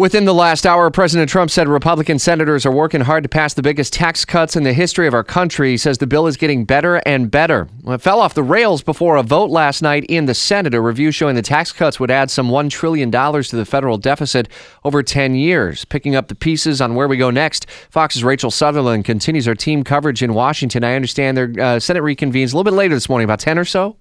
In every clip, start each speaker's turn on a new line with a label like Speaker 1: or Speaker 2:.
Speaker 1: Within the last hour, President Trump said Republican senators are working hard to pass the biggest tax cuts in the history of our country. He says the bill is getting better and better. Well, it fell off the rails before a vote last night in the Senate. A review showing the tax cuts would add some $1 trillion to the federal deficit over 10 years. Picking up the pieces on where we go next, Fox's Rachel Sutherland continues our team coverage in Washington. I understand their uh, Senate reconvenes a little bit later this morning, about 10 or so.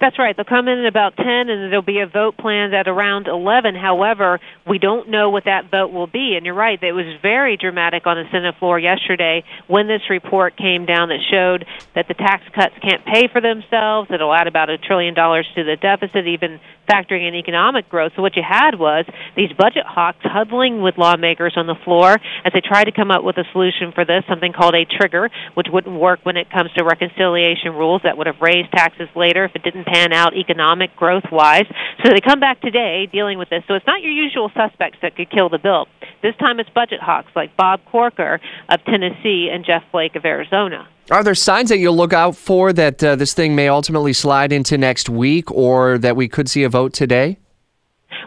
Speaker 2: That's right. They'll come in at about 10 and there'll be a vote planned at around 11. However, we don't know what that vote will be. And you're right, it was very dramatic on the Senate floor yesterday when this report came down that showed that the tax cuts can't pay for themselves. It'll add about a trillion dollars to the deficit, even factoring in economic growth. So what you had was these budget hawks huddling with lawmakers on the floor as they tried to come up with a solution for this, something called a trigger, which wouldn't work when it comes to reconciliation rules that would have raised taxes later if it didn't pan out economic growth wise. So they come back today dealing with this. So it's not your usual suspects that could kill the bill. This time it's budget hawks like Bob Corker of Tennessee and Jeff Flake of Arizona.
Speaker 1: Are there signs that you'll look out for that uh, this thing may ultimately slide into next week or that we could see a vote today?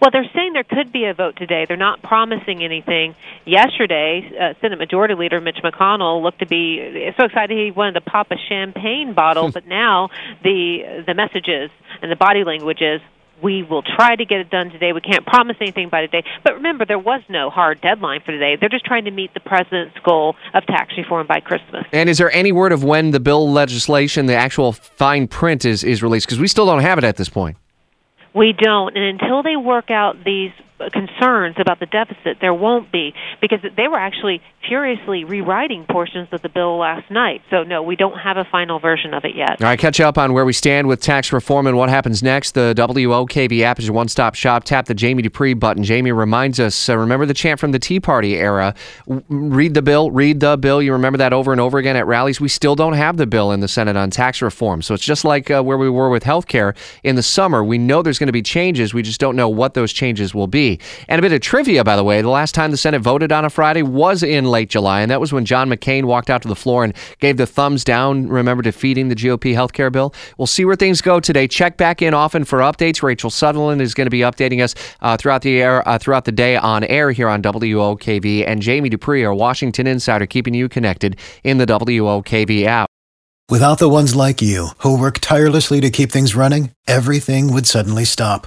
Speaker 2: Well, they're saying there could be a vote today. They're not promising anything. Yesterday, uh, Senate Majority Leader Mitch McConnell looked to be so excited he wanted to pop a champagne bottle, but now the the messages and the body language is we will try to get it done today. We can't promise anything by today. But remember, there was no hard deadline for today. They're just trying to meet the president's goal of tax reform by Christmas.
Speaker 1: And is there any word of when the bill legislation, the actual fine print, is, is released? Because we still don't have it at this point.
Speaker 2: We don't. And until they work out these concerns about the deficit, there won't be because they were actually furiously rewriting portions of the bill last night. So no, we don't have a final version of it yet.
Speaker 1: All right, catch up on where we stand with tax reform and what happens next. The WOKV app is your one-stop shop. Tap the Jamie Dupree button. Jamie reminds us. Uh, remember the chant from the Tea Party era: "Read the bill, read the bill." You remember that over and over again at rallies. We still don't have the bill in the Senate on tax reform, so it's just like uh, where we were with health care in the summer. We know there's going to be changes. We just don't know what those changes will be. And a bit of trivia, by the way, the last time the Senate voted on a Friday was in late July, and that was when John McCain walked out to the floor and gave the thumbs down, remember, defeating the GOP health care bill. We'll see where things go today. Check back in often for updates. Rachel Sutherland is going to be updating us uh, throughout the air, uh, throughout the day on air here on WOKV, and Jamie Dupree, our Washington insider, keeping you connected in the WOKV app.
Speaker 3: Without the ones like you, who work tirelessly to keep things running, everything would suddenly stop.